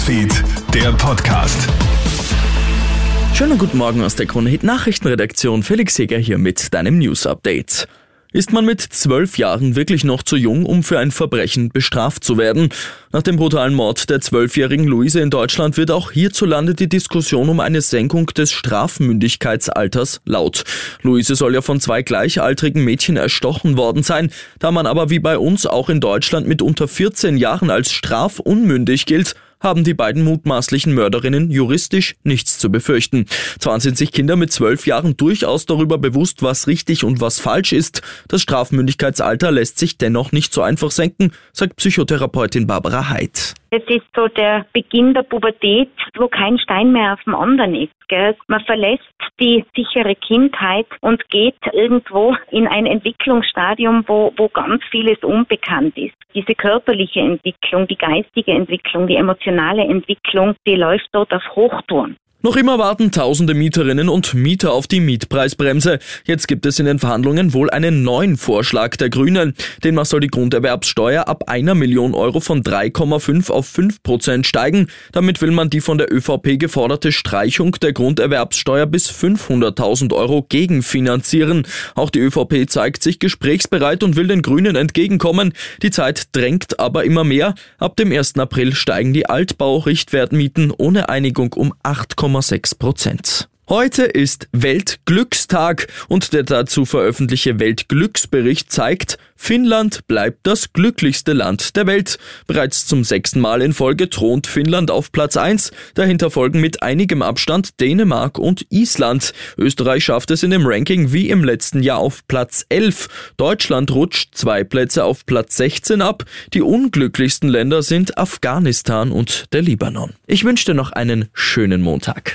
Newsfeed, der Podcast. Schönen guten Morgen aus der Krone Hit Nachrichtenredaktion. Felix Seger hier mit deinem News Update. Ist man mit zwölf Jahren wirklich noch zu jung, um für ein Verbrechen bestraft zu werden? Nach dem brutalen Mord der zwölfjährigen Luise in Deutschland wird auch hierzulande die Diskussion um eine Senkung des Strafmündigkeitsalters laut. Luise soll ja von zwei gleichaltrigen Mädchen erstochen worden sein. Da man aber wie bei uns auch in Deutschland mit unter 14 Jahren als strafunmündig gilt, haben die beiden mutmaßlichen Mörderinnen juristisch nichts zu befürchten. Zwar sind sich Kinder mit zwölf Jahren durchaus darüber bewusst, was richtig und was falsch ist. Das Strafmündigkeitsalter lässt sich dennoch nicht so einfach senken, sagt Psychotherapeutin Barbara Heid. Es ist so der Beginn der Pubertät, wo kein Stein mehr auf dem anderen ist. Gell? Man verlässt die sichere Kindheit und geht irgendwo in ein Entwicklungsstadium, wo, wo ganz vieles unbekannt ist. Diese körperliche Entwicklung, die geistige Entwicklung, die emotionale Entwicklung, die läuft dort auf Hochtouren. Noch immer warten tausende Mieterinnen und Mieter auf die Mietpreisbremse. Jetzt gibt es in den Verhandlungen wohl einen neuen Vorschlag der Grünen. Demnach soll die Grunderwerbssteuer ab einer Million Euro von 3,5 auf 5 Prozent steigen. Damit will man die von der ÖVP geforderte Streichung der Grunderwerbssteuer bis 500.000 Euro gegenfinanzieren. Auch die ÖVP zeigt sich gesprächsbereit und will den Grünen entgegenkommen. Die Zeit drängt aber immer mehr. Ab dem 1. April steigen die Altbaurichtwertmieten ohne Einigung um 8, 2,6 Prozent. Heute ist Weltglückstag und der dazu veröffentlichte Weltglücksbericht zeigt, Finnland bleibt das glücklichste Land der Welt. Bereits zum sechsten Mal in Folge thront Finnland auf Platz 1. Dahinter folgen mit einigem Abstand Dänemark und Island. Österreich schafft es in dem Ranking wie im letzten Jahr auf Platz 11. Deutschland rutscht zwei Plätze auf Platz 16 ab. Die unglücklichsten Länder sind Afghanistan und der Libanon. Ich wünsche dir noch einen schönen Montag.